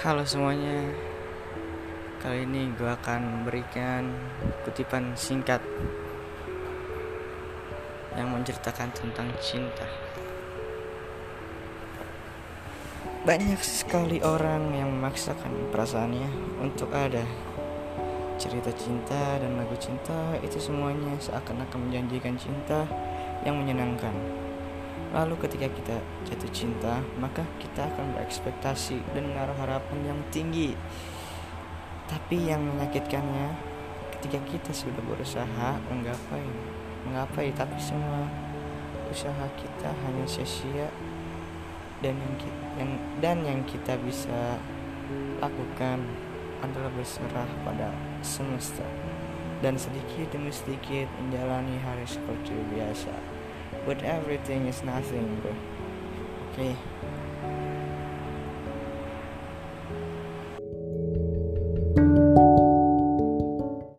Halo semuanya. Kali ini gue akan memberikan kutipan singkat Yang menceritakan tentang cinta. Banyak sekali orang yang memaksakan perasaannya untuk ada. Cerita cinta dan lagu cinta itu semuanya seakan-akan menjanjikan cinta yang menyenangkan Lalu ketika kita jatuh cinta, maka kita akan berekspektasi dan menaruh harapan yang tinggi. Tapi yang menyakitkannya, ketika kita sudah berusaha menggapai, menggapai, tapi semua usaha kita hanya sia-sia dan yang, yang dan yang kita bisa lakukan adalah berserah pada semesta dan sedikit demi sedikit menjalani hari seperti biasa but everything is nothing bro okay.